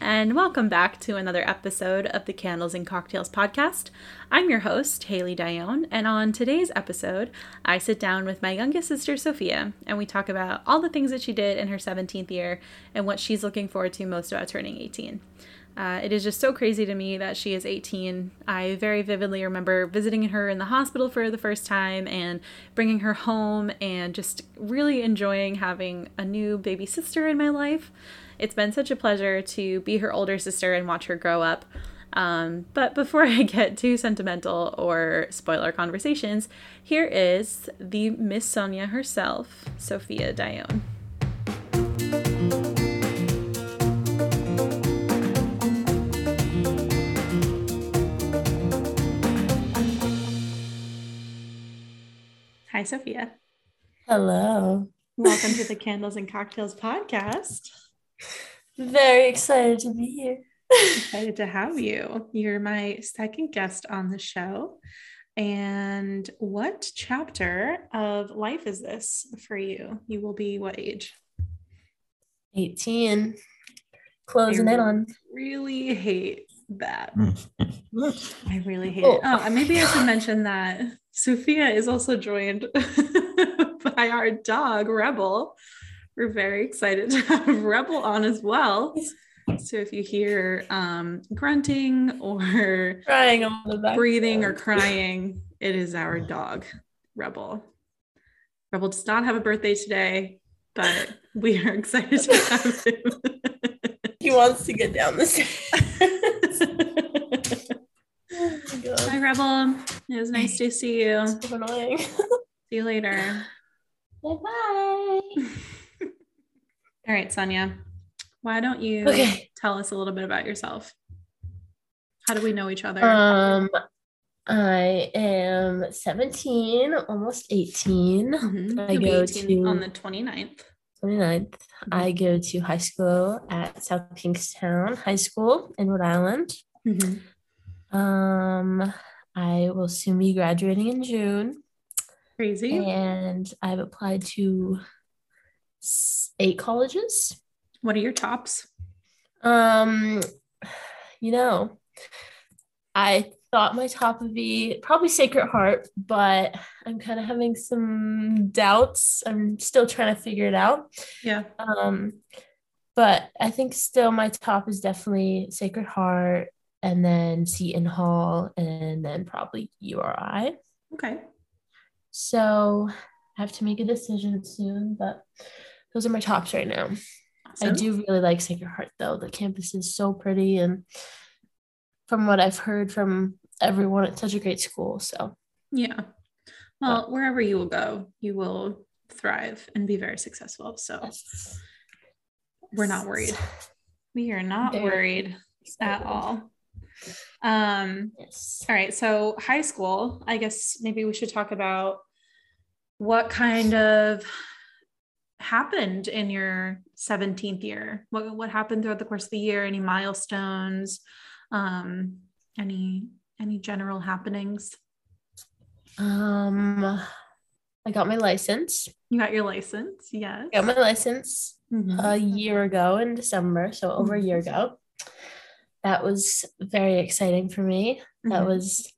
and welcome back to another episode of the Candles and Cocktails podcast. I'm your host, Haley Dione, and on today's episode, I sit down with my youngest sister, Sophia, and we talk about all the things that she did in her 17th year and what she's looking forward to most about turning 18. Uh, it is just so crazy to me that she is 18. I very vividly remember visiting her in the hospital for the first time and bringing her home and just really enjoying having a new baby sister in my life. It's been such a pleasure to be her older sister and watch her grow up. Um, but before I get too sentimental or spoiler conversations, here is the Miss Sonia herself, Sophia Dione. Hi, Sophia. Hello. Welcome to the Candles and Cocktails podcast. Very excited to be here. Excited to have you. You're my second guest on the show. And what chapter of life is this for you? You will be what age? 18. Closing I in on. Really hate that. I really hate oh. it. Oh, maybe I should mention that Sophia is also joined by our dog, Rebel. We're very excited to have Rebel on as well. So if you hear um, grunting or crying on the back breathing or crying, it is our dog, Rebel. Rebel does not have a birthday today, but we are excited to have him. he wants to get down the stairs. oh Hi, Rebel. It was nice to see you. So annoying. see you later. Bye bye. All right, Sonia. Why don't you okay. tell us a little bit about yourself? How do we know each other? Um, I am 17, almost 18. Mm-hmm. I go to on the 29th. 29th. Mm-hmm. I go to high school at South Kingstown High School in Rhode Island. Mm-hmm. Um, I will soon be graduating in June. Crazy. And I've applied to eight colleges. What are your tops? Um, you know, I thought my top would be probably Sacred Heart, but I'm kind of having some doubts. I'm still trying to figure it out. Yeah. Um, but I think still my top is definitely Sacred Heart, and then Seton Hall, and then probably URI. Okay. So I have to make a decision soon, but those are my tops right now. Awesome. I do really like Sacred Heart though. The campus is so pretty, and from what I've heard from everyone, it's such a great school. So yeah. Well, wherever you will go, you will thrive and be very successful. So yes. we're not worried. We are not very worried at all. Um, yes. All right. So, high school, I guess maybe we should talk about what kind of happened in your 17th year. What, what happened throughout the course of the year? Any milestones? Um, any any general happenings? Um, I got my license. You got your license, yes. I got my license mm-hmm. a year ago in December, so over a year mm-hmm. ago that was very exciting for me. Mm-hmm. That was,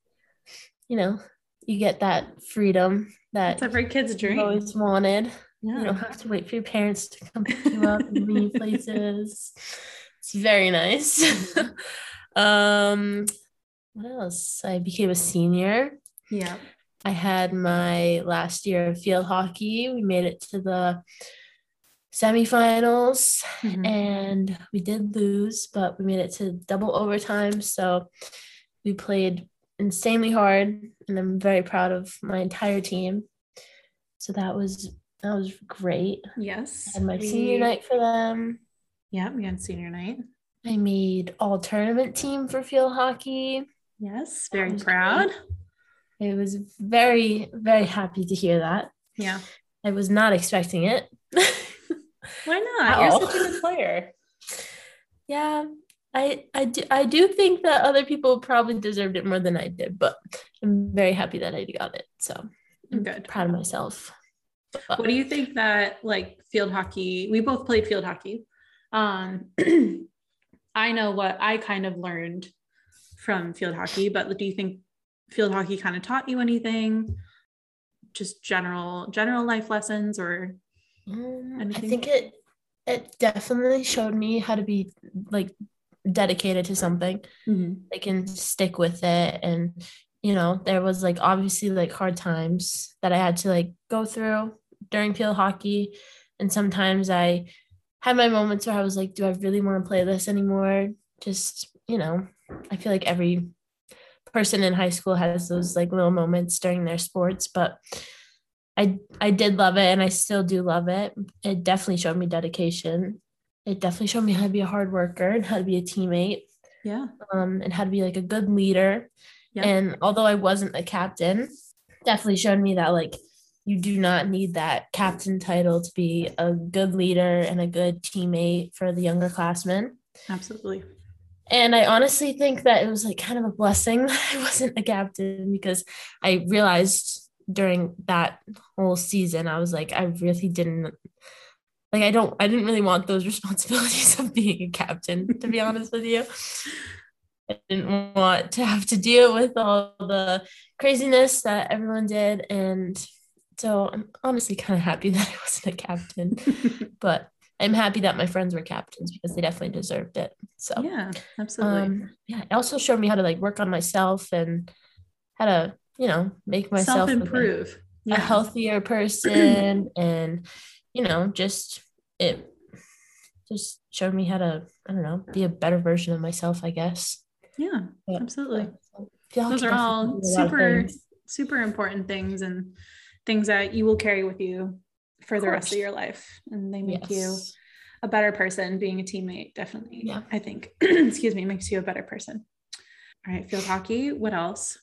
you know, you get that freedom that it's every kid's dream. Always wanted. Yeah. You don't have to wait for your parents to come pick you up in many places. It's very nice. um, what else? I became a senior. Yeah. I had my last year of field hockey. We made it to the semifinals mm-hmm. and we did lose, but we made it to double overtime. So we played insanely hard and I'm very proud of my entire team. So that was that was great. Yes. And my we... senior night for them. Yeah, we had senior night. I made all tournament team for field hockey. Yes, very proud. Great. I was very, very happy to hear that. Yeah. I was not expecting it. Why not? You're such a good player. Yeah, I I do I do think that other people probably deserved it more than I did, but I'm very happy that I got it. So I'm good. Proud of myself. But, what do you think that like field hockey? We both played field hockey. Um, I know what I kind of learned from field hockey, but do you think field hockey kind of taught you anything? Just general general life lessons or um, I think it it definitely showed me how to be like dedicated to something. Mm-hmm. I can stick with it and you know, there was like obviously like hard times that I had to like go through during field hockey and sometimes I had my moments where I was like, do I really want to play this anymore? Just, you know, I feel like every person in high school has those like little moments during their sports, but I I did love it and I still do love it. It definitely showed me dedication. It definitely showed me how to be a hard worker and how to be a teammate. Yeah. Um, and how to be like a good leader. Yeah. And although I wasn't a captain, definitely showed me that like you do not need that captain title to be a good leader and a good teammate for the younger classmen. Absolutely. And I honestly think that it was like kind of a blessing that I wasn't a captain because I realized during that whole season, I was like, I really didn't like I don't I didn't really want those responsibilities of being a captain, to be honest with you. I didn't want to have to deal with all the craziness that everyone did. And so I'm honestly kind of happy that I wasn't a captain, but I'm happy that my friends were captains because they definitely deserved it. So yeah, absolutely. Um, yeah, it also showed me how to like work on myself and how to, you know, make myself improve, a, yeah. a healthier person, and you know, just it just showed me how to, I don't know, be a better version of myself, I guess. Yeah, but, absolutely. Yeah, Those are all super, super important things and things that you will carry with you for the rest of your life. And they make yes. you a better person being a teammate. Definitely. Yeah. I think, excuse me, makes you a better person. All right. Field hockey. What else?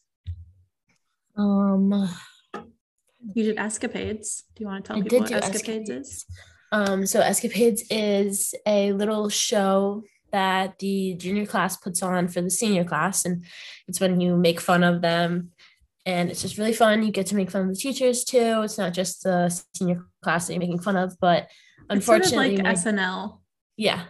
Um, you did escapades. Do you want to tell I people what escapades, escapades is? Um, so escapades is a little show that the junior class puts on for the senior class. And it's when you make fun of them. And it's just really fun. You get to make fun of the teachers too. It's not just the senior class that you're making fun of, but unfortunately, sort of like SNL. Yeah.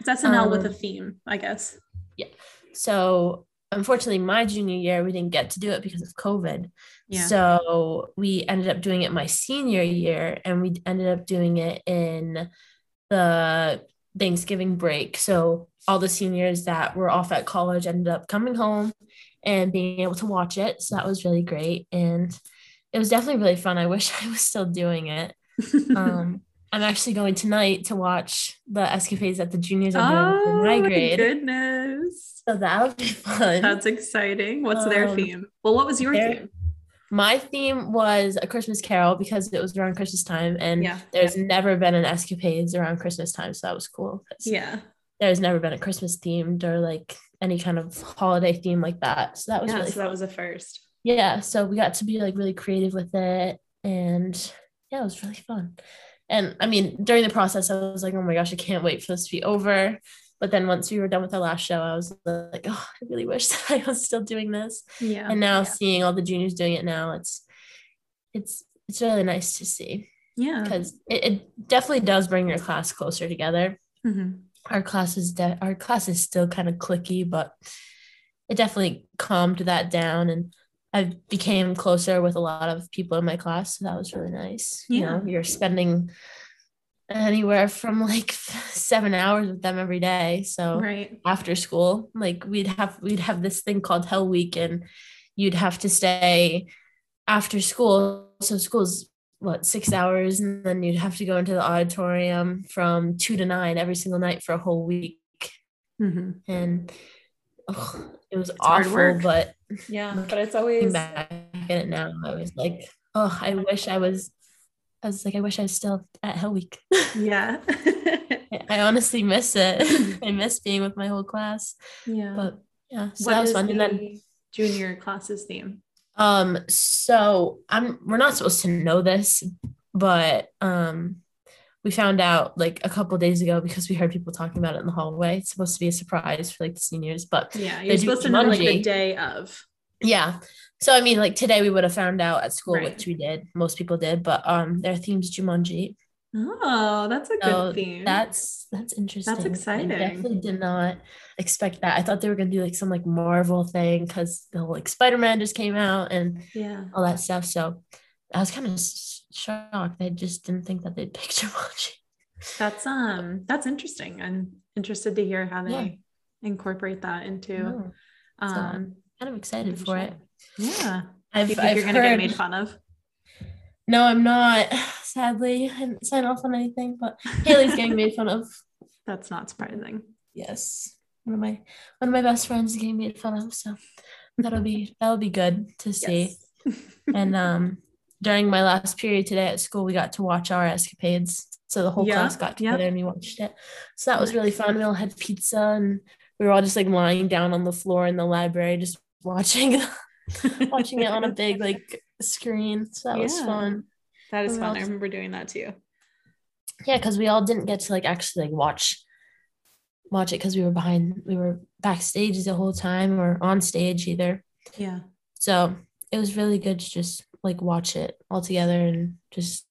It's SNL um, with a theme, I guess. Yeah. So unfortunately, my junior year, we didn't get to do it because of COVID. Yeah. So we ended up doing it my senior year, and we ended up doing it in the Thanksgiving break. So all the seniors that were off at college ended up coming home and being able to watch it. So that was really great. And it was definitely really fun. I wish I was still doing it. Um, I'm actually going tonight to watch the escapades that the juniors are doing oh, in my grade. goodness. So that'll be fun. That's exciting. What's um, their theme? Well, what was your their, theme? My theme was a Christmas Carol because it was around Christmas time, and yeah, there's yeah. never been an escapades around Christmas time, so that was cool. Yeah, there's never been a Christmas themed or like any kind of holiday theme like that, so that was yeah, really so that was a first. Yeah, so we got to be like really creative with it, and yeah, it was really fun. And I mean, during the process, I was like, oh my gosh, I can't wait for this to be over. But then once we were done with our last show, I was like, oh, I really wish that I was still doing this. Yeah. And now yeah. seeing all the juniors doing it now, it's it's it's really nice to see. Yeah. Because it, it definitely does bring your class closer together. Mm-hmm. Our class is de- our class is still kind of clicky, but it definitely calmed that down and I became closer with a lot of people in my class. So that was really nice. Yeah. You know, you're spending anywhere from like seven hours with them every day. So right. after school, like we'd have we'd have this thing called Hell Week, and you'd have to stay after school. So school's what six hours, and then you'd have to go into the auditorium from two to nine every single night for a whole week. Mm-hmm. And oh, it was it's awful, but yeah, but it's always back at it now. I was like, oh, I wish I was I was like, I wish I was still at Hell Week. Yeah. I honestly miss it. I miss being with my whole class. Yeah. But yeah, so what that was fun. And then junior classes theme. Um, so I'm we're not supposed to know this, but um we found out like a couple days ago because we heard people talking about it in the hallway. It's supposed to be a surprise for like the seniors, but yeah, you're supposed to know like the day of. Yeah. So I mean, like today we would have found out at school, right. which we did. Most people did, but um, their theme's Jumanji. Oh, that's a So good theme. that's that's interesting. that's exciting. I definitely did not expect that. I thought they were gonna do like some like Marvel thing because the whole like Spider-Man just came out and yeah. all that stuff. So I was kind of shocked. I just didn't think that they'd pick Jumanji. That's um that's interesting. I'm interested to hear how they Yeah. incorporate that into No, um kind of excited for it. yeah. I've, you think I've you're gonna get heard- made fun of? No, I'm not. Sadly, I didn't sign off on anything, but Haley's getting made fun of. That's not surprising. Yes, one of my one of my best friends is getting made fun of, so that'll be that'll be good to see. Yes. And um, during my last period today at school, we got to watch our escapades. So the whole Yeah, class got yeah. together and we watched it. So that was really fun. We all had pizza and we were all just like lying down on the floor in the library, just watching watching it on a big like screen. So that was fun. that is fun. I remember doing that too. Yeah, because we all didn't get to like actually like watch watch it because we were behind we were backstage the whole time or on stage either. Yeah. So it was really good to just like watch it all together and just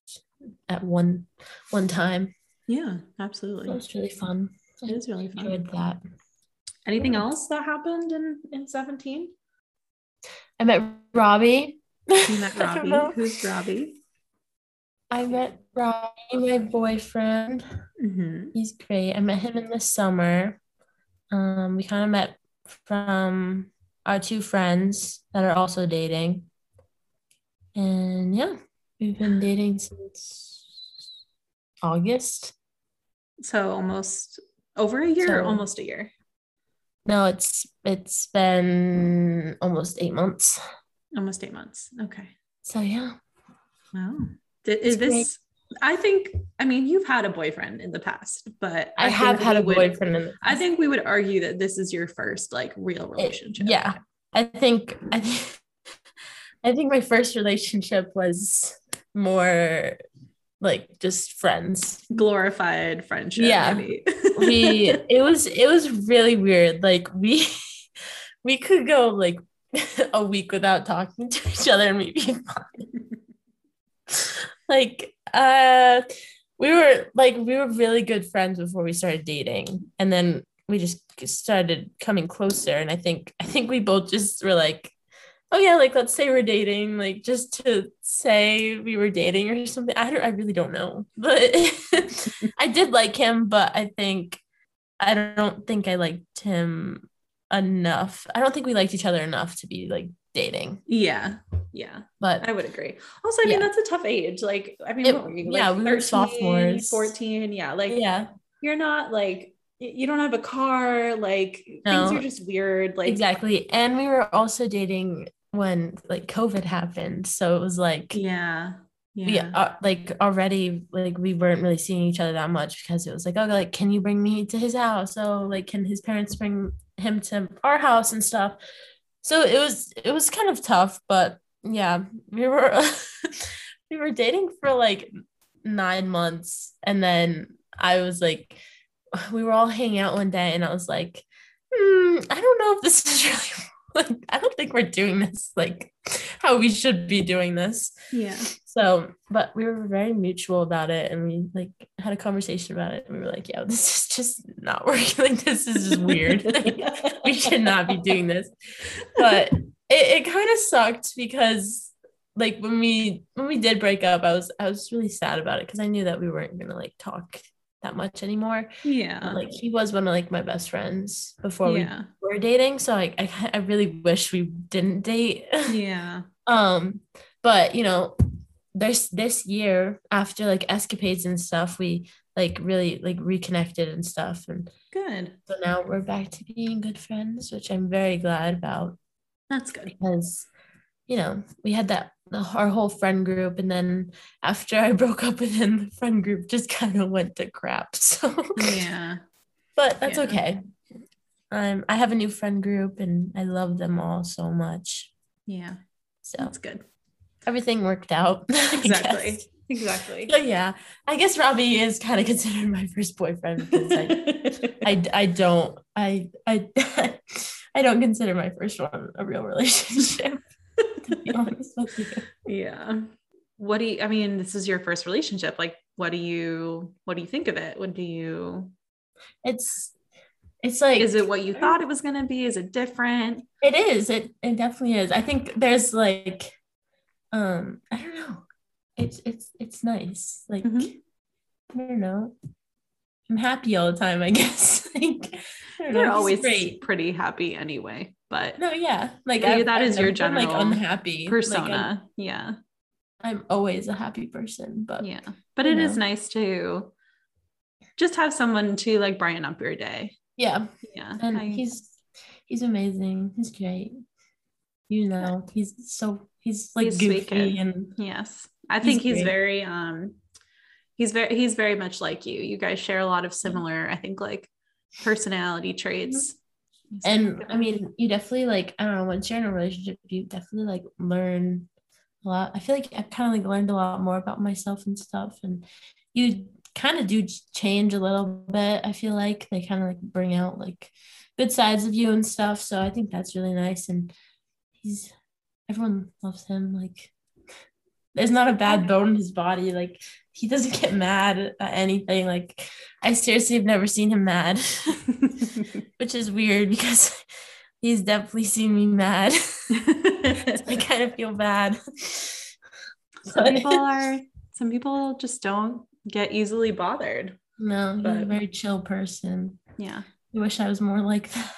at one one time. Yeah, absolutely. It was really fun. It is really fun. Enjoyed that. Anything Yeah. else that happened in in 17? I met Robbie. You met Robbie. Who's Robbie? I met Robbie, my boyfriend. Mm-hmm. He's great. I met him in the summer. Um, we kind of met from our two friends that are also dating. And yeah, we've been dating since August. So almost over a year So- almost a year? No, it's it's been almost eight months. Almost eight months. Okay. So yeah. Wow. Is It's great. this I think I mean you've had a boyfriend in the past, but I, think have had a would- boyfriend in the I think we would argue that this is your first like real It- relationship. yeah. I think I think I think my first relationship was more like just friends. Glorified friendship. Yeah. We it was it was really weird. Like we we could go like a week without talking to each other and we'd be fine. like uh we were like we were really good friends before we started dating and then we just started coming closer and i think i think we both just were like oh yeah like let's say we're dating like just to say we were dating or something i don't i really don't know but i did like him but i think i don't think i liked him enough i don't think we liked each other enough to be like dating yeah. Yeah. but I would agree. Also, I mean, Yeah. that's a tough age. Like, I mean, It- were you, yeah, like we were sophomores. 14. Yeah. Like, yeah you're not like, you don't have a car. Like, No. things are just weird. Like, exactly and we were also dating when like covid happened so it was like Yeah. Yeah. we uh, like already like we weren't really seeing each other that much because it was like oh like can you bring me to his house oh like can his parents bring him to our house and stuff so it was it was kind of tough but yeah we were we were dating for like nine months and then i was like we were all hanging out one day and i was like hmm, i don't know if this is really like i don't think we're doing this like how we should be doing this Yeah. so, but we were very mutual about it and we like had a conversation about it and we were like, yeah, this is just not working. Like, this is just weird. Like, we should not be doing this. But it, it kind of sucked because like when we when we did break up, I was I was really sad about it because I knew that we weren't gonna like talk that much anymore. Yeah. But, like he was one of like my best friends before yeah. we were dating. So like I, I really wish we didn't date. Yeah. Um, but you know, there's this year after like escapades and stuff, we like really like reconnected and stuff. And Good. so now we're back to being good friends, which I'm very glad about That's good. because you know, we had that our whole friend group, and then after I broke up with him, the friend group just kind of went to crap. So Yeah. but that's Yeah. okay. Um, I have a new friend group and I love them all so much. Yeah. So That's good. everything worked out. Exactly. Exactly. But yeah, I guess Robbie is kind of considered my first boyfriend because I, I, I don't, I, I, I don't consider my first one a real relationship. To be honest with you. yeah. What do you, I mean, this is your first relationship. Like, what do you what do you think of it? What do you it's it's like is it what you thought it was going to be? Is it different? It is. It it definitely is. I think there's like um I don't know. It's it's it's nice. Like mm-hmm. I don't know. I'm happy all the time, I guess. like, I They're know, always pretty happy anyway. But no, yeah, like that I've is your general like unhappy persona. Like, yeah, I'm always a happy person, but yeah, but it know. is nice to just have someone to like brighten up your day. Yeah, yeah, and I, he's he's amazing. He's great. You know, he's so he's like he's goofy and yes, I think he's, he's very um he's very he's very much like you. You guys share a lot of similar, I think, like personality traits. And I mean, you definitely like, I don't know, once you're in a relationship, you definitely like learn a lot. I feel like I've kind of like learned a lot more about myself and stuff. And you kind of do change a little bit. I feel like they kind of like bring out like good sides of you and stuff. So I think that's really nice. And he's everyone loves him. Like there's not a bad bone in his body. Like he doesn't get mad at anything. Like I seriously have never seen him mad, which is weird because he's definitely seen me mad. I kind of feel bad. Some people are. Some people just don't get easily bothered. No, but, a very chill person. Yeah. I wish I was more like that.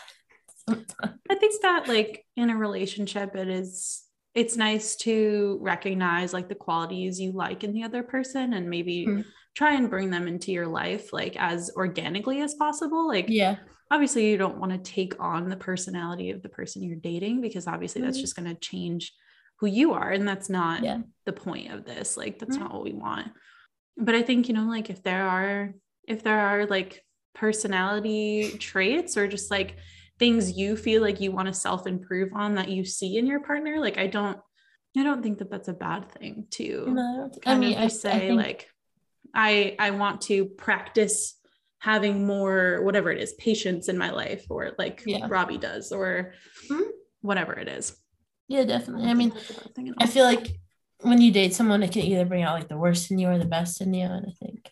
Sometimes. I think that like in a relationship, it is it's nice to recognize like the qualities you like in the other person and maybe mm. try and bring them into your life like as organically as possible like yeah obviously you don't want to take on the personality of the person you're dating because obviously mm. that's just going to change who you are and that's not yeah. the point of this like that's mm. not what we want but i think you know like if there are if there are like personality traits or just like things you feel like you want to self improve on that you see in your partner like i don't i don't think that that's a bad thing to no, i mean i say I think- like i i want to practice having more whatever it is patience in my life or like yeah. robbie does or mm-hmm. whatever it is yeah definitely i mean i feel like when you date someone it can either bring out like the worst in you or the best in you and i think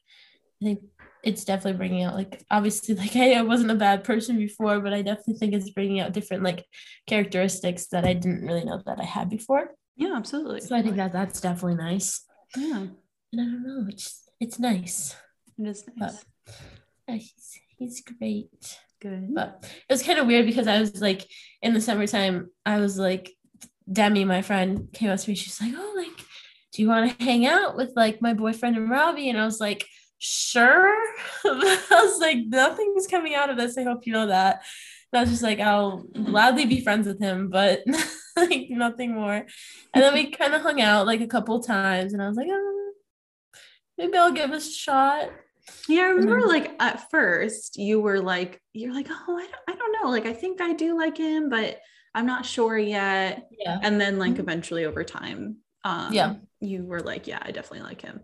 i think it's definitely bringing out like obviously like hey I wasn't a bad person before but I definitely think it's bringing out different like characteristics that I didn't really know that I had before. Yeah absolutely. So I think that that's definitely nice. Yeah. And I don't know it's it's nice. It is nice. But, yeah, he's, he's great. Good. But it was kind of weird because I was like in the summertime I was like Demi my friend came up to me she's like oh like do you want to hang out with like my boyfriend and Robbie? And I was like sure. I was like, nothing's coming out of this. I hope you know that. And I was just like, I'll gladly be friends with him, but like nothing more. And then we kind of hung out like a couple times, and I was like, oh, maybe I'll give this a shot. Yeah, I remember like at first you were like, you're like, oh, I don't, I don't know. Like, I think I do like him, but I'm not sure yet. Yeah. And then like mm-hmm. eventually over time, um, yeah, you were like, yeah, I definitely like him.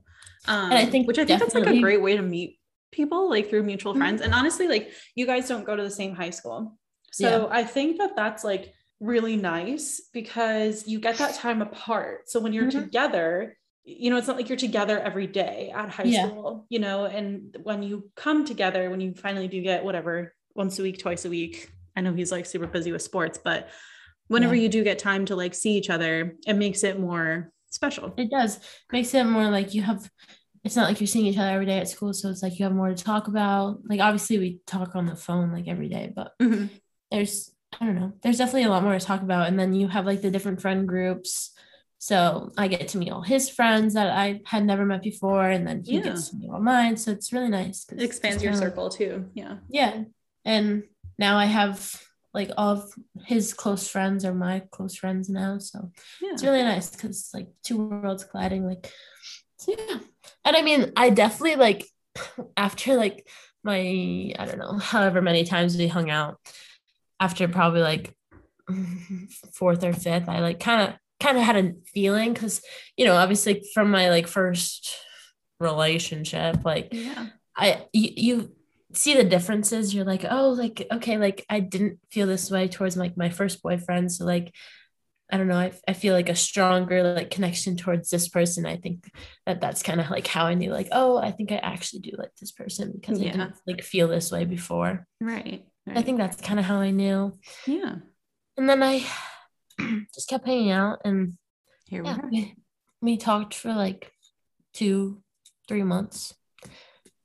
Um, and I think, which I think that's like a great way to meet people, like through mutual mm-hmm. friends. And honestly, like you guys don't go to the same high school. So yeah. I think that that's like really nice because you get that time apart. So when you're mm-hmm. together, you know, it's not like you're together every day at high yeah. school, you know, and when you come together, when you finally do get whatever once a week, twice a week, I know he's like super busy with sports, but whenever yeah. you do get time to like see each other, it makes it more special. It does. Makes it more like you have it's not like you're seeing each other every day at school. So it's like you have more to talk about. Like obviously we talk on the phone like every day, but mm-hmm. there's I don't know, there's definitely a lot more to talk about. And then you have like the different friend groups. So I get to meet all his friends that I had never met before, and then he yeah. gets to meet all mine. So it's really nice. It expands your circle too. Yeah. Yeah. And now I have like all of his close friends are my close friends now. So yeah. it's really nice because like two worlds colliding. Like, so yeah. And I mean, I definitely like after like my, I don't know, however many times we hung out, after probably like fourth or fifth, I like kind of kind of had a feeling because you know obviously from my like first relationship like yeah. I you, you see the differences you're like oh like okay like i didn't feel this way towards like my first boyfriend so like I don't know, I, I feel like a stronger like connection towards this person. I think that that's kind of like how I knew, like, oh, I think I actually do like this person because yeah. I didn't like feel this way before. Right. right. I think that's kind of how I knew. Yeah. And then I just kept hanging out and here yeah, we, we, we talked for like two, three months,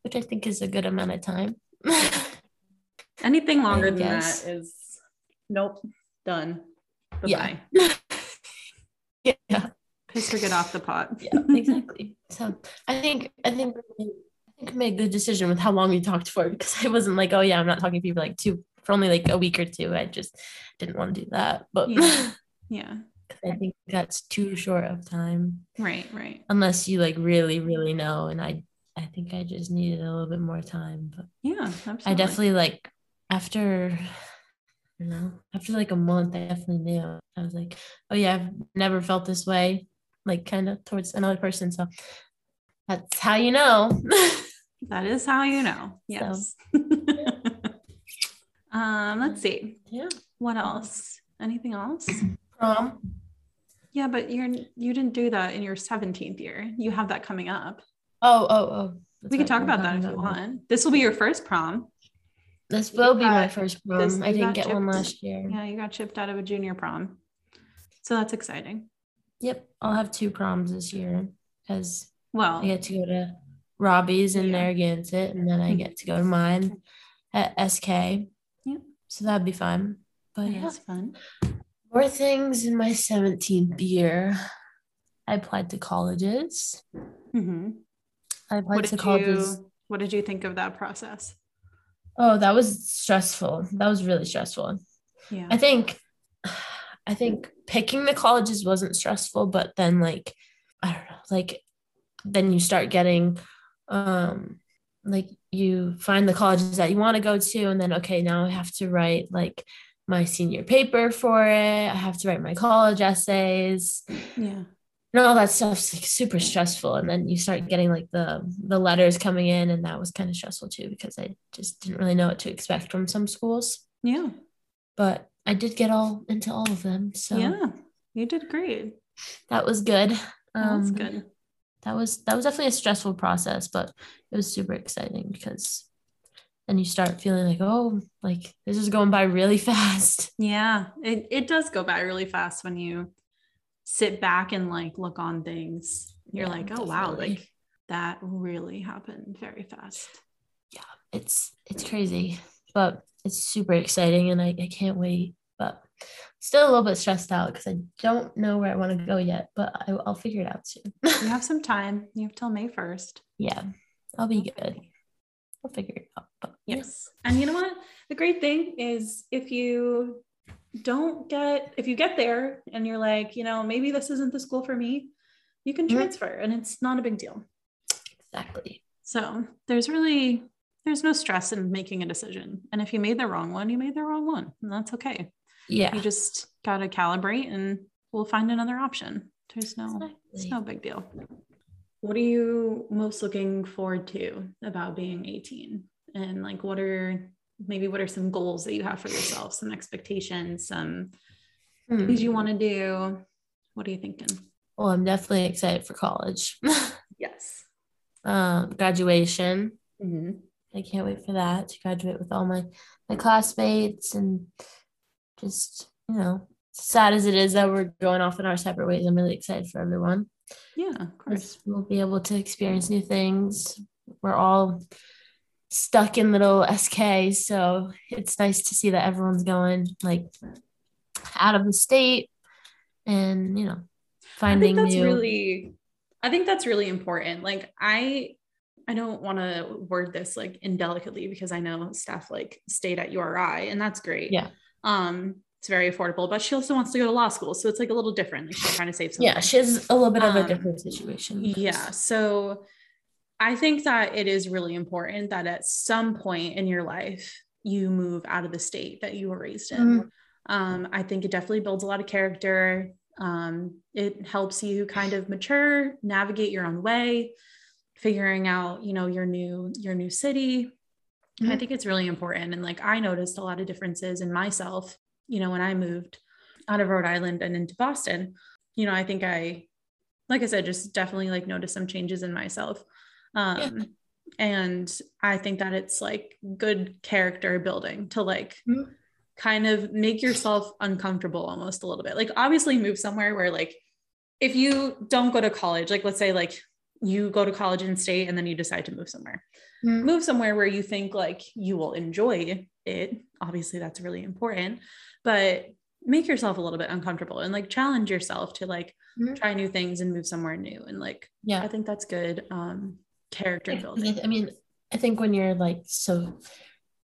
which I think is a good amount of time. Anything longer than that is nope, done. Yeah. yeah. Piss or get off the pot. yeah, exactly. So I think I think I think I made a good decision with how long we talked for because I wasn't like, oh yeah, I'm not talking to people like two for only like a week or two. I just didn't want to do that. But yeah. yeah. I think that's too short of time. Right, right. Unless you like really, really know. And I I think I just needed a little bit more time. But yeah, absolutely. I definitely like after you know, after like a month, I definitely knew. I was like, oh yeah, I've never felt this way, like kind of towards another person. So that's how you know. that is how you know. Yes. So. um, let's see. Yeah. What else? Anything else? Prom. Yeah, but you're you didn't do that in your 17th year. You have that coming up. Oh, oh, oh. That's we can talk about that if you want. This will be your first prom. This will be my first prom. This, I didn't get chipped, one last year. Yeah, you got chipped out of a junior prom. So that's exciting. Yep. I'll have two proms this year because well I get to go to Robbie's in yeah. Narragansett and then I hmm. get to go to mine at SK. Yep. So that'd be fun. But yeah, it's fun. More things in my 17th year. I applied to colleges. Mm-hmm. I applied to colleges. You, what did you think of that process? Oh, that was stressful. That was really stressful. Yeah. I think I think picking the colleges wasn't stressful, but then like I don't know, like then you start getting um like you find the colleges that you want to go to and then okay, now I have to write like my senior paper for it. I have to write my college essays. Yeah and all that stuff's like super stressful. And then you start getting like the the letters coming in and that was kind of stressful too because i just didn't really know what to expect from some schools. Yeah. But i did get all into all of them so yeah you did great. that was good. That was um, good. that was that was definitely a stressful process but it was super exciting because then you start feeling like oh like this is going by really fast. Yeah it, it does go by really fast when you sit back and like look on things, you're yeah, like, oh definitely. wow, like that really happened very fast. Yeah, it's it's crazy, but it's super exciting and I, I can't wait. But still a little bit stressed out because I don't know where I want to go yet, but I, will figure it out soon. you have some time. You have till May 1st. Yeah, I'll be good. I'll figure it out. But yes. And you know what? The great thing is if you don't get if you get there and you're like you know maybe this isn't the school for me you can mm-hmm. transfer mm-hmm. and it's not a big deal. Exactly. So there's really there's no stress in making a decision. And if you made the wrong one you made the wrong one and that's okay. Yeah. You just got to calibrate and we'll find another option. There's no exactly. it's no big deal. What are you most looking forward to about being 18 and like what are maybe what are some goals that you have for yourself, some expectations, some hmm. things you want to do? What are you thinking? Well, I'm definitely excited for college. yes. Um, graduation. Mm-hmm. I can't wait for that to graduate with all my my classmates and just you know, sad as it is that we're going off in our separate ways. I'm really excited for everyone. Yeah, of course. We'll be able to experience new things. We're all stuck in little SK. So it's nice to see that everyone's going like out of the state and, you know, finding I think that's new. really, I think that's really important. Like I, I don't want to word this like indelicately because I know Steph like stayed at URI and that's great. Yeah. Um, it's very affordable, but she also wants to go to law school. So it's like a little different. Like she's trying to save something. Yeah, she has a little bit of a um, different situation. Yeah. So I think that it is really important that at some point in your life, you move out of the state that you were raised in. Mm-hmm. Um, I think it definitely builds a lot of character. Um, it helps you kind of mature, navigate your own way, figuring out, you know, your new your new city. Mm-hmm. I think it's really important. And like I noticed a lot of differences in myself, you know, when I moved. out of Rhode Island and into Boston, you know, I think I, like I said, just definitely like noticed some changes in myself. Um, yeah. And I think that it's like good character building to like mm-hmm. kind of make yourself uncomfortable almost a little bit. Like, obviously, move somewhere where, like, if you don't go to college, like, let's say, like, you go to college in state and then you decide to move somewhere, mm-hmm. move somewhere where you think like you will enjoy it. Obviously, that's really important, but make yourself a little bit uncomfortable and like challenge yourself to like mm-hmm. try new things and move somewhere new and like yeah i think that's good um character building i mean i think when you're like so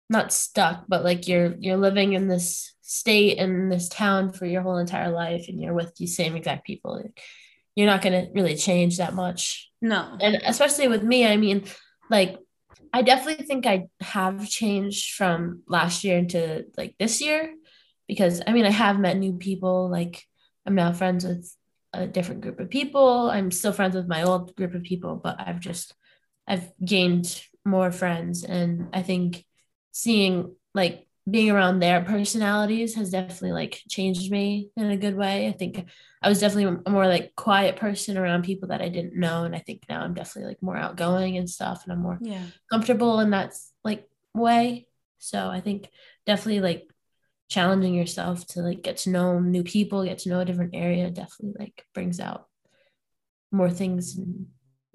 not stuck but like you're you're living in this state and this town for your whole entire life and you're with the same exact people you're not going to really change that much no and especially with me i mean like i definitely think i have changed from last year into like this year because I mean, I have met new people. Like, I'm now friends with a different group of people. I'm still friends with my old group of people, but I've just, I've gained more friends. And I think seeing like being around their personalities has definitely like changed me in a good way. I think I was definitely a more like quiet person around people that I didn't know. And I think now I'm definitely like more outgoing and stuff and I'm more yeah. comfortable in that like way. So I think definitely like challenging yourself to like get to know new people, get to know a different area definitely like brings out more things in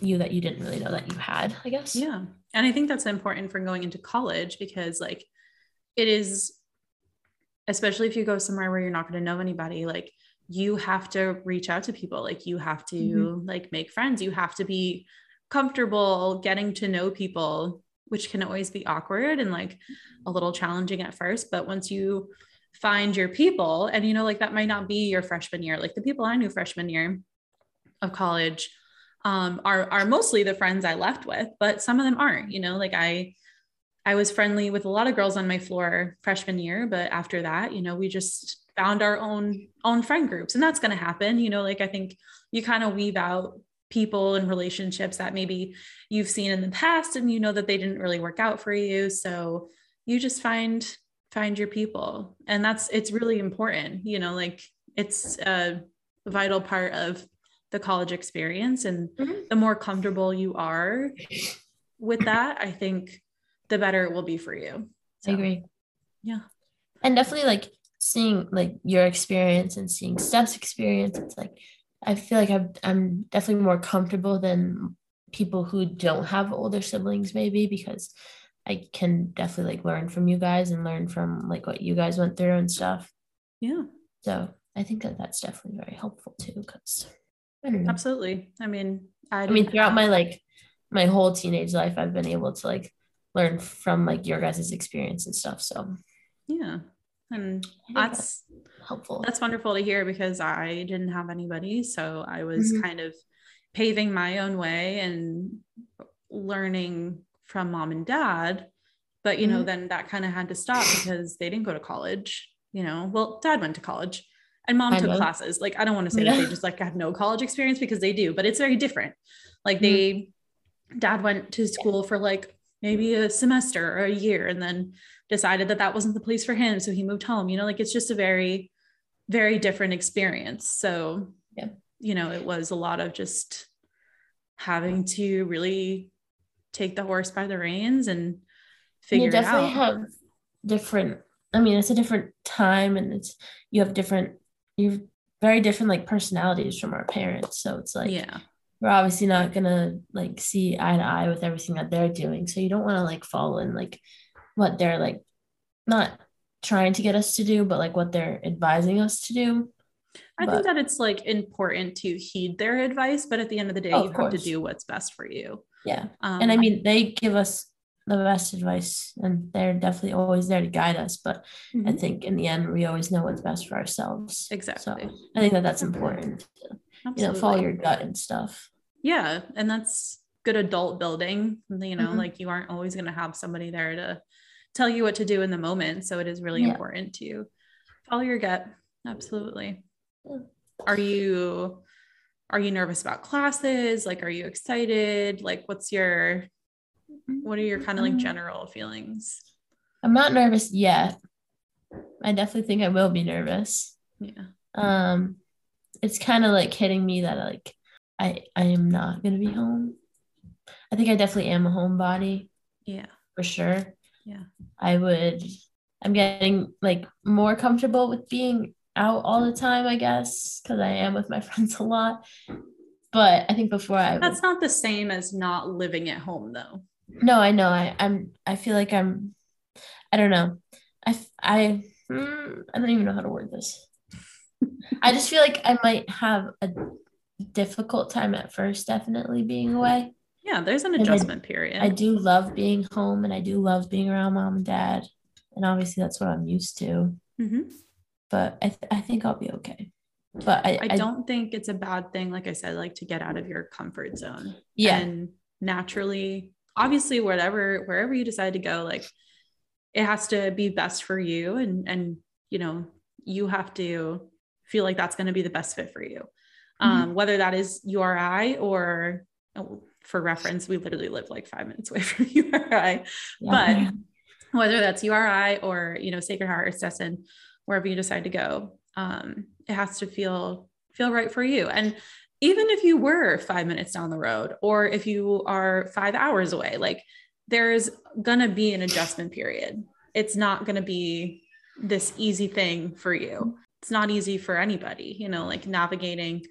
you that you didn't really know that you had, I guess. Yeah. And I think that's important for going into college because like it is especially if you go somewhere where you're not going to know anybody, like you have to reach out to people, like you have to mm-hmm. like make friends, you have to be comfortable getting to know people which can always be awkward and like a little challenging at first. But once you find your people, and you know, like that might not be your freshman year, like the people I knew freshman year of college um, are are mostly the friends I left with, but some of them aren't. You know, like I I was friendly with a lot of girls on my floor freshman year, but after that, you know, we just found our own own friend groups, and that's going to happen. You know, like I think you kind of weave out people and relationships that maybe you've seen in the past and you know that they didn't really work out for you so you just find find your people and that's it's really important you know like it's a vital part of the college experience and mm-hmm. the more comfortable you are with that i think the better it will be for you so, i agree yeah and definitely like seeing like your experience and seeing steph's experience it's like I feel like I'm, I'm definitely more comfortable than people who don't have older siblings, maybe because I can definitely like learn from you guys and learn from like what you guys went through and stuff. Yeah. So I think that that's definitely very helpful too. Because absolutely. I mean, I, I mean, throughout my like my whole teenage life, I've been able to like learn from like your guys' experience and stuff. So yeah, and that's helpful. That's wonderful to hear because I didn't have anybody. So I was mm-hmm. kind of paving my own way and learning from mom and dad. But, you mm-hmm. know, then that kind of had to stop because they didn't go to college. You know, well, dad went to college and mom I took know. classes. Like, I don't want to say yeah. that they just like have no college experience because they do, but it's very different. Like, mm-hmm. they, dad went to school for like maybe a semester or a year and then decided that that wasn't the place for him so he moved home you know like it's just a very very different experience so yeah you know it was a lot of just having to really take the horse by the reins and figure you definitely it out. have different i mean it's a different time and it's you have different you're very different like personalities from our parents so it's like yeah we're obviously not gonna like see eye to eye with everything that they're doing so you don't want to like follow in like what they're like not trying to get us to do, but like what they're advising us to do. I but, think that it's like important to heed their advice, but at the end of the day, oh, you have to do what's best for you. Yeah. Um, and I mean, they give us the best advice and they're definitely always there to guide us. But mm-hmm. I think in the end, we always know what's best for ourselves. Exactly. So I think that that's important to, you know, follow your gut and stuff. Yeah. And that's good adult building. You know, mm-hmm. like you aren't always going to have somebody there to tell you what to do in the moment. So it is really yeah. important to follow your gut. Absolutely. Are you are you nervous about classes? Like are you excited? Like what's your what are your kind of like mm-hmm. general feelings? I'm not nervous yet. I definitely think I will be nervous. Yeah. Um, it's kind of like hitting me that like I I am not gonna be home. I think I definitely am a homebody Yeah. for sure. Yeah. I would. I'm getting like more comfortable with being out all the time, I guess, because I am with my friends a lot. But I think before I would, That's not the same as not living at home though. No, I know. I I'm I feel like I'm. I don't know. I I hmm, I don't even know how to word this. I just feel like I might have a difficult time at first, definitely being away. Yeah, there's an And I- adjustment period. I do love being home and I do love being around mom and dad. And obviously that's what I'm used to. Mhm. But I, th- I think I'll be okay. But I, I don't think it's a bad thing, like I said, like to get out of your comfort zone. yeah. And naturally, obviously, whatever, wherever you decide to go, like it has to be best for you. And, and, you know, you have to feel like that's going to be the best fit for you. Um, whether that is URI or oh, for reference, we literally live like five minutes away from URI, yeah. but whether that's URI or, you know, Sacred Heart or Stetson, wherever you decide to go, um, it has to feel feel right for you. And even if you were five minutes down the road, or if you are five hours away, like there's gonna be an adjustment period. It's not gonna be this easy thing for you. It's not easy for anybody, you know, like navigating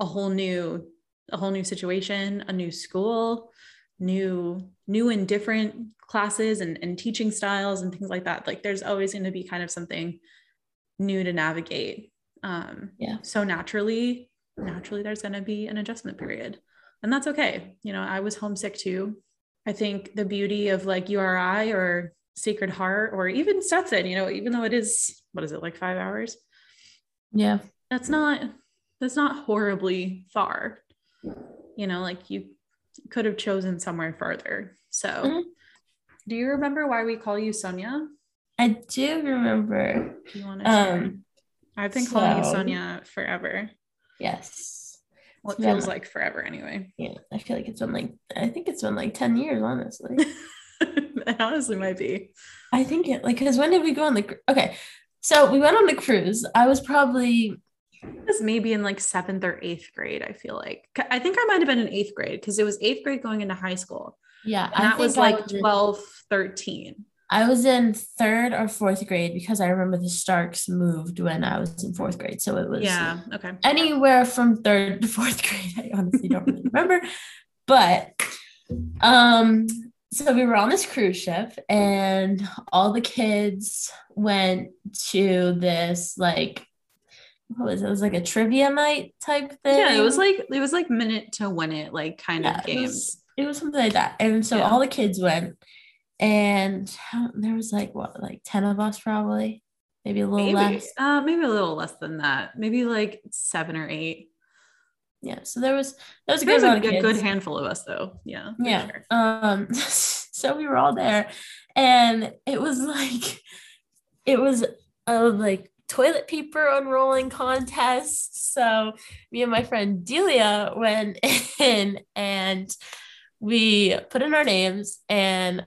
a whole new a whole new situation, a new school, new new and different classes and, and teaching styles and things like that. Like there's always going to be kind of something new to navigate. Um, Yeah. So naturally, naturally, there's going to be an adjustment period, and that's okay. You know, I was homesick too. I think the beauty of like URI or Sacred Heart or even Stetson, you know, even though it is what is it like five hours, yeah. that's not that's not horribly far. You know, like you could have chosen somewhere further. So, Mhm. do you remember why we call you Sonia? I do remember. Do you want to? Um, I've been calling you Sonia forever. Yes. What Yeah. feels like forever anyway. Yeah. I feel like it's been like, I think it's been like 10 years, honestly. it honestly might be. I think it, like, because when did we go on the, okay. So we went on the cruise. I was probably, It was maybe in like seventh or eighth grade, I feel like. I think I might have been in eighth grade because it was eighth grade going into high school. yeah. And that think was I like in- 12, 13. I was in third or fourth grade because I remember the Starks moved when I was in fourth grade. So it was Yeah. Okay. anywhere from third to fourth grade. I honestly don't really remember. But um so we were on this cruise ship and all the kids went to this like what was it? It was like a trivia night type thing. Yeah, it was like it was like minute to win it, like kind Yeah, of it games. was, it was something like that. And so Yeah. all the kids went and there was like what like 10 of us probably maybe a little maybe, less uh, maybe a little less than that. Maybe like seven or eight. yeah so there was there was a good a good handful of us though. Yeah. yeah sure. um so we were all there and it was like it was a like toilet paper unrolling contest so me and my friend delia went in and we put in our names and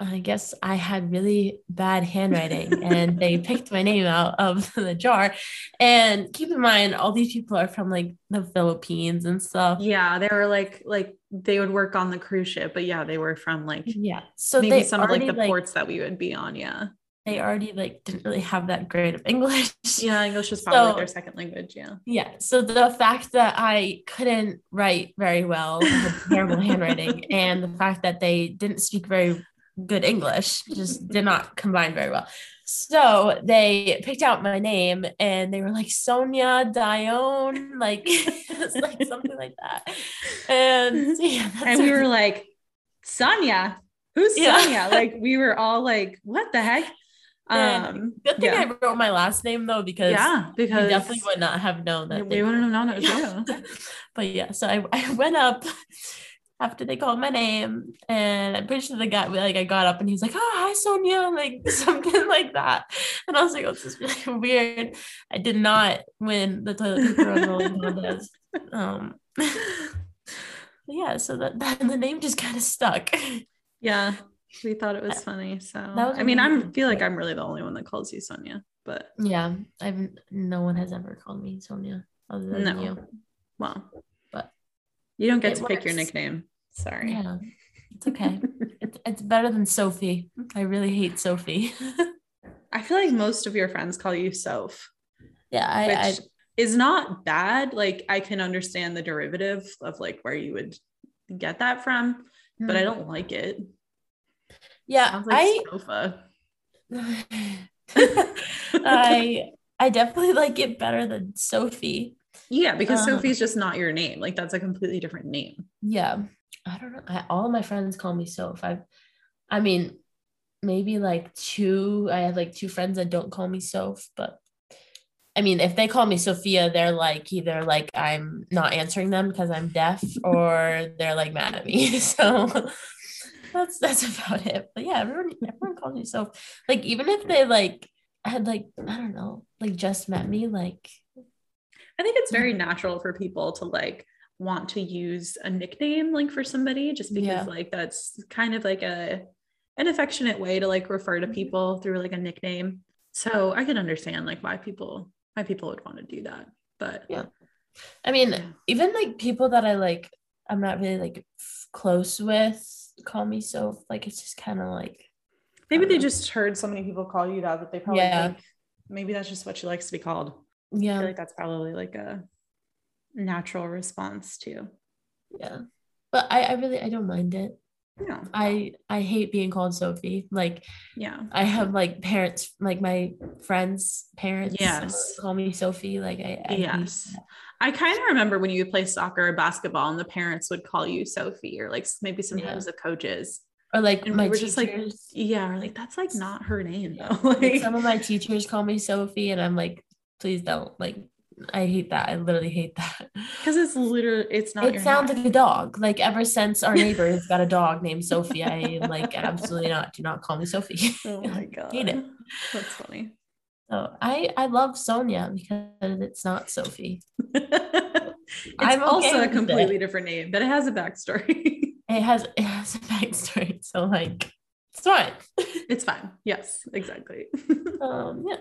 I guess I had really bad handwriting and they picked my name out of the jar. And keep in mind, all these people are from like the Philippines and stuff. Yeah, they were like like they would work on the cruise ship, but yeah, they were from like Yeah. So maybe they some of like the like, ports that we would be on. Yeah. they already like didn't really have that great of English. Yeah, English was probably So- their second language. Yeah. Yeah. So the fact that I couldn't write very well, terrible handwriting, and the fact that they didn't speak very good English just did not combine very well. So they picked out my name and they were like Sonia Dione, like like something like that. And yeah, And we were like, Sonia, who's Yeah. Sonia? Like we were all like, what the heck? And Um good thing yeah. I wrote my last name though, because yeah, we because definitely would not have known that. we they wouldn't have known it was you. but yeah, so I, I went up after they called my name, and I'm pretty sure the guy like I got up and he was like, "Oh, hi Sonia," like something like that, and I was like, "Oh, this is really weird." I did not win the toilet paper contest. Um, yeah, so that, that the name just kind of stuck. Yeah. We thought it was funny. So was I mean, I feel like I'm really the only one that calls you Sonia. but Yeah, I've no one has ever called me Sonia other than no. you. Well, you don't get it to pick your nickname. Sorry. Yeah, it's okay. it's, it's better than Sophie. I really hate Sophie. I feel like most of your friends call you Soph, yeah, I, I which is not bad. Like I can understand the derivative of like where you would get that from, but I hmm. don't like it. yeah, Sounds like I sofa. I I definitely like it better than Sophie. Yeah, because Uh, Sophie's just not your name. Like that's a completely different name. Yeah, I don't know. I, all my friends call me Soph. I, I mean, maybe like two. I have like two friends that don't call me Soph, but I mean, if they call me Sophia, they're like either like I'm not answering them because I'm deaf, or they're like mad at me. So that's that's about it. But yeah, everyone everyone calls me Soph. Like even if they like had like I don't know, like just met me, like I think it's very natural for people to like want to use a nickname like for somebody just because Yeah. like that's kind of like a an affectionate way to like refer to people through like a nickname. So I can understand like why people why people would want to do that. But Yeah. I mean, Yeah. even like people that I like, I'm not really like close with call me so like it's just kind of like maybe they Um, just heard so many people call you that that they probably Yeah. think maybe that's just what she likes to be called. I yeah feel like that's probably like a natural response too yeah but I, I really i don't mind it Yeah. i i hate being called sophie like Yeah. i have like parents like my friends parents Yes. call me sophie like i, I Yes. I kind of remember when you would play soccer or basketball and the parents would call you Sophie or like maybe sometimes the coaches. or like And my we were teachers just like, yeah, like that's like not her name though. like, some of my teachers call me sophie and i'm like please don't like i hate that i literally hate that because it's literally it's not it sounds like a dog. Like ever since our neighbor has got a dog named Sophie, I am like absolutely not. Do not call me Sophie. oh my god. hate it. That's funny. So I I love Sonia because it's not Sophie. it's I'm okay also a with it. completely different name, but it has a backstory. It has it has a backstory. So like it's fine. it's fine. Yes, exactly. Um yeah.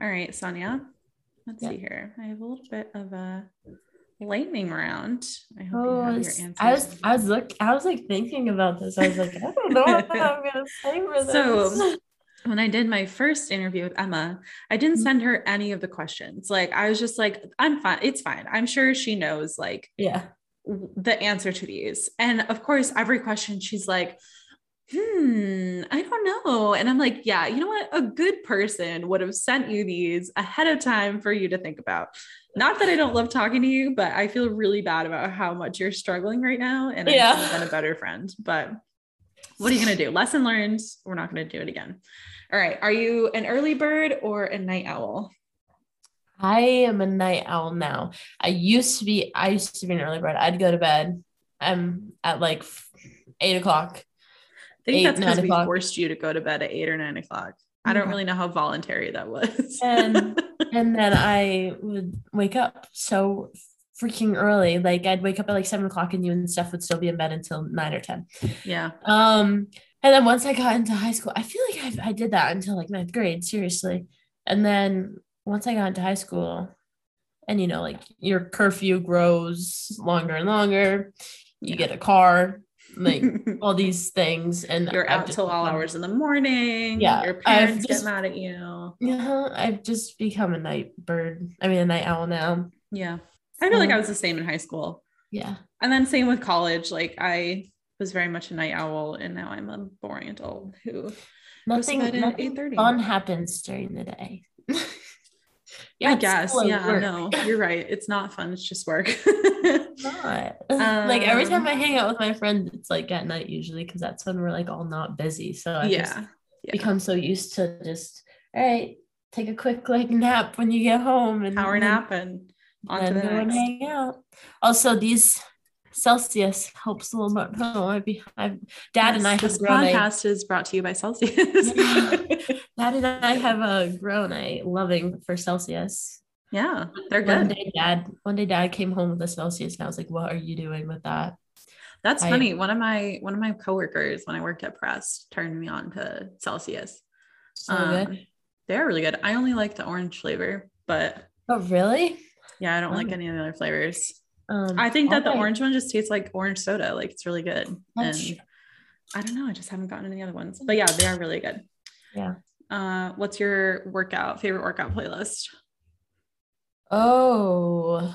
All right, Sonia. Let's see here. I have a little bit of a lightning round. I hope Oh, you have your answers. I was I was look I was like thinking about this. I was like, I don't know what I'm gonna say for this. So, when I did my first interview with Emma, I didn't Mhm. send her any of the questions. Like I was just like, I'm fine. It's fine. I'm sure she knows like yeah. the answer to these. And of course, every question she's like, hmm, I don't know. And I'm like, yeah, you know what? A good person would have sent you these ahead of time for you to think about. Not that I don't love talking to you, but I feel really bad about how much you're struggling right now. And I Yeah. should have been a better friend. But what are you going to do? Lesson learned. We're not going to do it again. All right. Are you an early bird or a night owl? I am a night owl now. I used to be I used to be an early bird. I'd go to bed um at like eight o'clock. I think Eight, that's because we o'clock. forced you to go to bed at eight or nine o'clock. I don't really know how voluntary that was. And- and then I would wake up so freaking early. Like I'd wake up at like seven o'clock and you and stuff would still be in bed until nine or ten. yeah. Um, and then once I got into high school, I feel like I, I did that until like ninth grade, seriously. And then once I got into high school, and you know, like your curfew grows longer and longer, you Yeah. get a car, like all these things, and You're I've out till all hours in the morning. Yeah, Your I've parents just- get mad at you. Yeah, I've just become a night bird. I mean, a night owl now. Yeah. I feel like I uh-huh. was the same in high school. Yeah. And then same with college. Like I was very much a night owl and now I'm a boring adult who goes to Nothing, nothing 8:30. fun happens during the day. yeah, I guess. Yeah, work. no, you're right. It's not fun. It's just work. not. like every time Um, I hang out with my friends, it's like at night usually because that's when we're like all not busy. So I just yeah. Yeah. become so used to just all right, take a quick like nap when you get home and Power nap and on to the next. hang out. Also, these Celsius helps a little bit. Oh, I'd be, I've, Dad and I Yes, have this grown a podcast is brought to you by Celsius. Dad and I have a grown a loving for Celsius. yeah, they're good. One day, Dad, one day, Dad came home with a Celsius, and I was like, "What are you doing with that?" That's I- funny. One of my one of my coworkers when I worked at Press turned me on to Celsius. So Um. They're really good. I only like the orange flavor, but Oh, really? yeah, I don't like any of the other flavors. Um, I think that the orange one just tastes like orange soda. Like it's really good. That's and true. I don't know. I just haven't gotten any other ones. But yeah, they are really good. Yeah. Uh, what's your workout favorite workout playlist? Oh,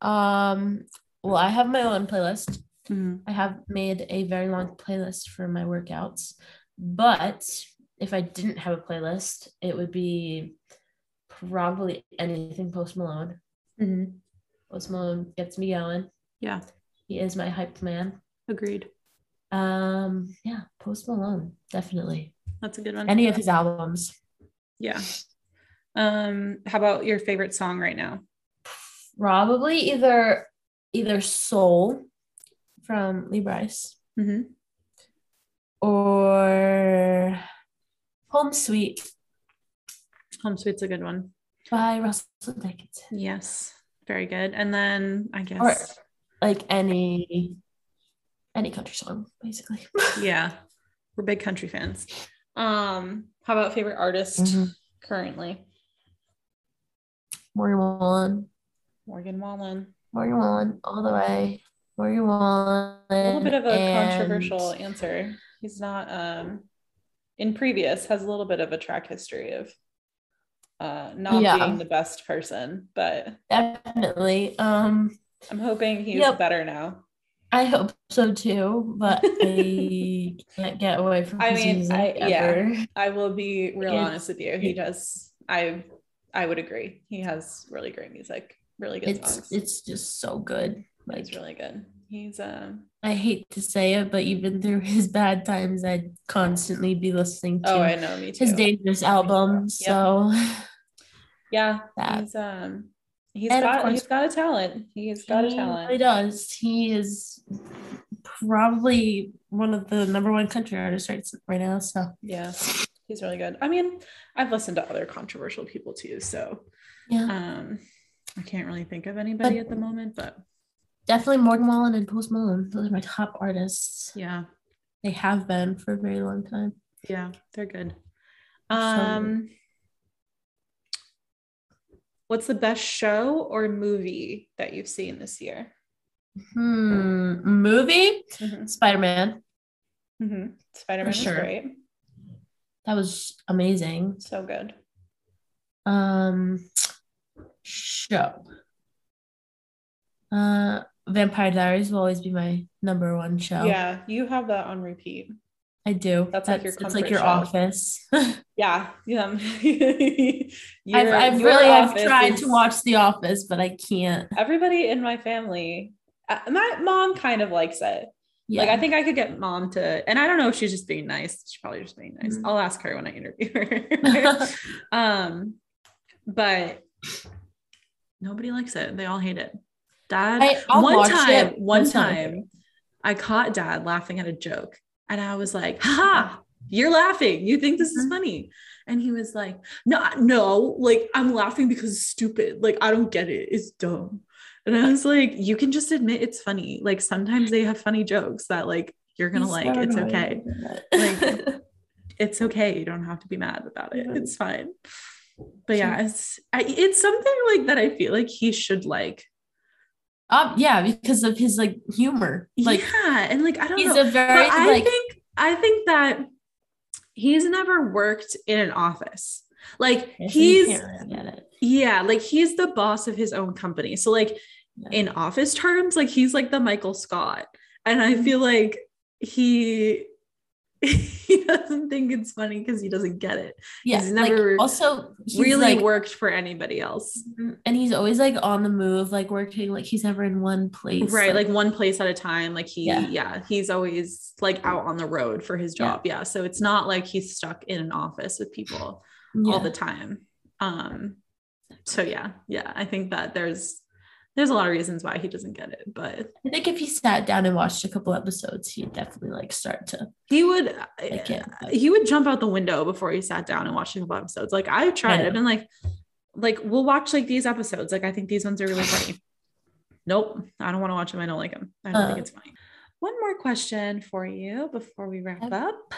um, well, I have my own playlist. Mhm. I have made a very long playlist for my workouts, but if I didn't have a playlist, it would be probably anything Post Malone. Post Malone gets me going. Yeah, He is my hyped man. agreed. Um, yeah, Post Malone, definitely. That's a good one. Any of his albums. yeah. Um, how about your favorite song right now? Probably either either Soul from Lee Brice Mm-hmm. or Home Sweet Home Sweet's a good one. by Russell Dickerson. Yes, very good. And then I Or guess like any any country song, basically. yeah, we're big country fans. Um, how about favorite artist Mhm. currently? Morgan Wallen. Morgan Wallen. Morgan Wallen all the way. Morgan Wallen. A little bit of a and- controversial answer. He's not um in previous has a little bit of a track history of uh not Yeah. being the best person, but Definitely. Um, I'm hoping he's Yep. better now. I hope so too, but I can't get away from I mean, I- yeah. I will be real It's- honest with you. He does I I would agree. He has really great music, really good It's songs. it's just so good. Like He's really good. He's um I hate to say it, but even through his bad times, I'd constantly be listening to oh I know me too. his Dangerous album. So yeah, that. he's um he's And got course- he's got a talent. He's got a he talent. really does. He is probably one of the number one country artists right, right now. So Yeah, he's really good. I mean, I've listened to other controversial people too, so yeah, um I can't really think of anybody But- at the moment, but definitely Morgan Wallen and Post Malone. Those are my top artists. yeah, They have been for a very long time. yeah, they're good. So- Um What's the best show or movie that you've seen this year? Hmm. Movie Mm-hmm. Spider Man. Spider-Man sure. great. That was amazing. So good. Um, show. Uh, Vampire Diaries will always be my number one show. Yeah, you have that on repeat. I do. That's like your it's like your show. office. Yeah, yeah. I've, I've your really I've tried is- to watch The Office, but I can't. everybody in my family uh, my mom kind of likes it Yeah. like i think i could get mom to and i don't know if she's just being nice she's probably just being nice Mhm. i'll ask her when i interview her um but nobody likes it they all hate it dad I- one time one but it's time i caught dad laughing at a joke and i was like ha you're laughing. You think this is Mhm. funny. And he was like no no like i'm laughing because it's stupid. Like i don't get it. It's dumb. And i was like you can just admit it's funny. Like sometimes they have funny jokes that like you're gonna like. Never it's okay. Like, it's okay. You don't have to be mad about it. It's fine. But yeah it's I, it's something like that i feel like he should like um, yeah, because of his like humor. Like yeah and like i don't he's know a very but I like think I think that he's never worked in an office. Like he's can't really get it. yeah, like he's the boss of his own company. So like Yeah. in office terms, like he's like the Michael Scott. And I Mhm. feel like he he doesn't think it's funny because he doesn't get it. Yeah, he's like, never also he's, really like, worked for anybody else. and he's always like on the move, like working like he's never in one place. Right, like one place at a time. Like he, Yeah. yeah, he's always like out on the road for his Yeah. job. Yeah. So it's not like he's stuck in an office with people. yeah. all the time. Um so yeah, yeah, I think that there's there's a lot of reasons why he doesn't get it, but I think if he sat down and watched a couple episodes, he'd definitely like start to he would like it. he would jump out the window before he sat down and watched a couple episodes. Like I've tried. I've been like, like we'll watch like these episodes. Like I think these ones are really funny. nope, I don't want to watch them. I don't like them. I don't think Uh. it's funny. One more question for you before we wrap up.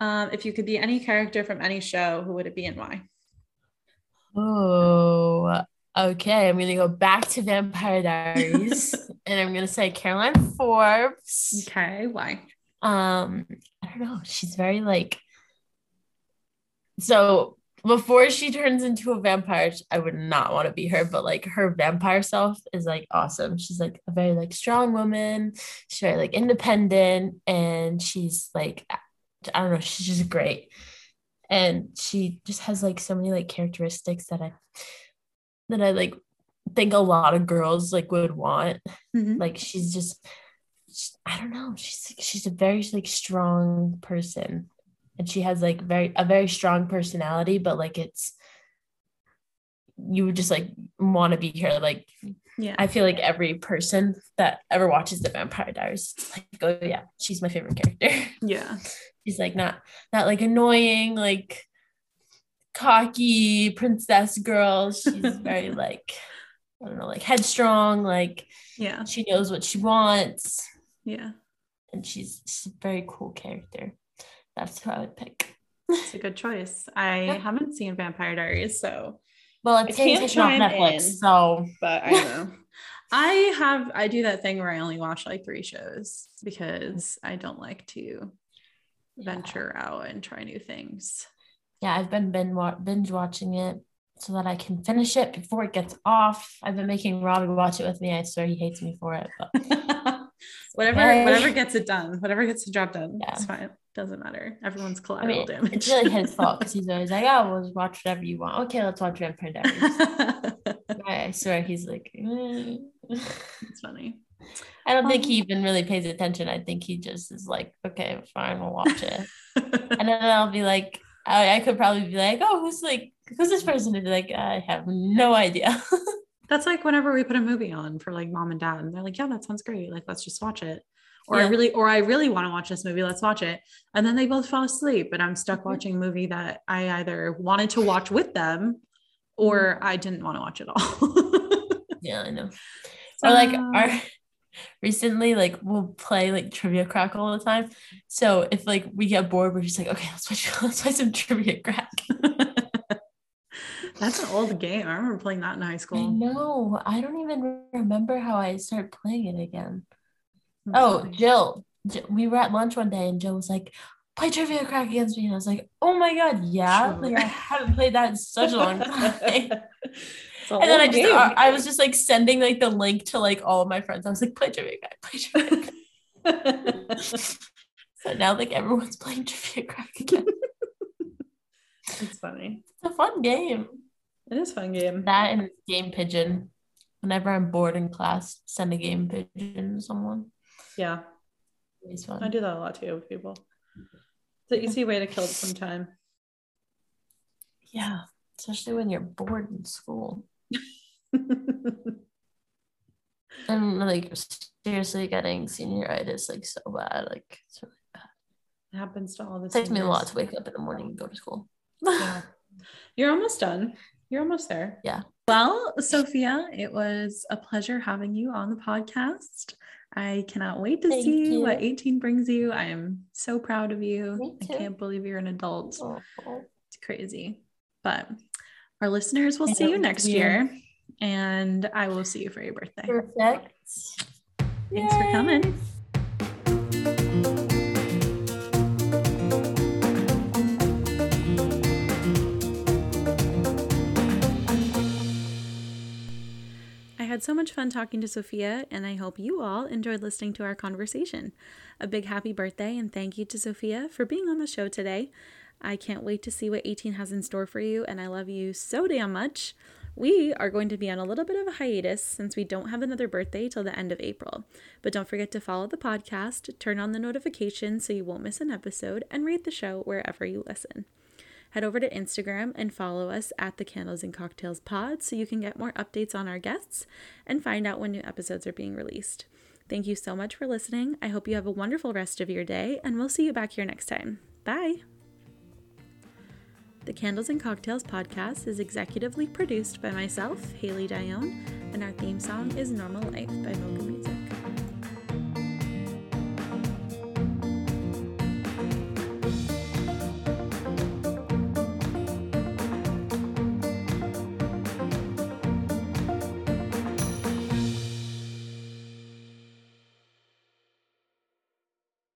Um, if you could be any character from any show, who would it be and why? Oh, okay. I'm gonna go back to Vampire Diaries, and I'm gonna say Caroline Forbes. Okay, why? Um, I don't know. She's very like. So before she turns into a vampire, I would not want to be her, but like her vampire self is like awesome. She's like a very like strong woman. She's very like independent and she's like I don't know, she's just great. And she just has like so many like characteristics that I that I like think a lot of girls like would want. Mm-hmm. Like she's just I don't know, she's she's a very like strong person. And she has like very a very strong personality but like it's you would just like want to be here like yeah. I feel like every person that ever watches the vampire diaries like oh yeah she's my favorite character. Yeah. She's like not not like annoying like cocky princess girl she's very like i don't know like headstrong like yeah she knows what she wants yeah and she's, she's a very cool character that's who I would pick. It's a good choice. I haven't seen Vampire Diaries, so well, it's off Netflix, in, so but I know. I have I do that thing where I only watch like three shows because I don't like to yeah. venture out and try new things. Yeah, I've been binge watching it so that I can finish it before it gets off. I've been making Robbie watch it with me. I swear he hates me for it, but whatever whatever gets it done, whatever gets the job done, yeah. it's fine. Doesn't matter. Everyone's collateral I mean, damage. It's really his fault because he's always like, "Oh, we'll watch whatever you want." Okay, let's watch Vampire Diaries. I swear he's like, eh. it's funny. I don't um, think he even really pays attention. I think he just is like, okay, fine, we'll watch it. and then I'll be like, I, I could probably be like, oh, who's like, who's this person? And be like, I have no idea. That's like whenever we put a movie on for like mom and dad, and they're like, yeah, that sounds great. Like, let's just watch it or yeah. I really or I really want to watch this movie. Let's watch it. And then they both fall asleep, and I'm stuck mm-hmm. watching a movie that I either wanted to watch with them or mm-hmm. I didn't want to watch at all. yeah, I know. So, or like our recently like we'll play like trivia crack all the time. So if like we get bored, we're just like, okay, let's watch let's play some trivia crack. That's an old game. I remember playing that in high school. no. I don't even remember how I started playing it again. Oh, Jill, we were at lunch one day and Jill was like, play trivia crack against me. And I was like, oh my God, yeah. Like I haven't played that in such a long time. and then I just, I, I, was just like sending like the link to like all of my friends. I was like, play trivia crack, play trivia so now like everyone's playing trivia crack again. It's funny. It's a fun game. It is fun game. That and game pigeon. Whenever I'm bored in class, send a game pigeon to someone. Yeah. It's fun. I do that a lot too with people. It's an easy way to kill some time. Yeah, especially when you're bored in school. And like seriously getting senioritis like so bad. Like it's really bad. It happens to all the It takes me a lot to wake up in the morning and go to school. yeah. You're almost done. You're almost there. Yeah. Well, Sophia, it was a pleasure having you on the podcast. I cannot wait to Thank see you. what 18 brings you. I am so proud of you. I can't believe you're an adult. It's crazy. But our listeners will see you next year. And I will see you for your birthday. Perfect. Thanks Yay. for coming. I had so much fun talking to Sophia, and I hope you all enjoyed listening to our conversation. A big happy birthday, and thank you to Sophia for being on the show today. I can't wait to see what 18 has in store for you, and I love you so damn much. We are going to be on a little bit of a hiatus since we don't have another birthday till the end of April. But don't forget to follow the podcast, turn on the notifications so you won't miss an episode, and rate the show wherever you listen head over to Instagram and follow us at the Candles and Cocktails Pod so you can get more updates on our guests and find out when new episodes are being released. Thank you so much for listening. I hope you have a wonderful rest of your day, and we'll see you back here next time. Bye. The Candles and Cocktails podcast is executively produced by myself, Haley Dione, and our theme song is Normal Life by Mocha Music.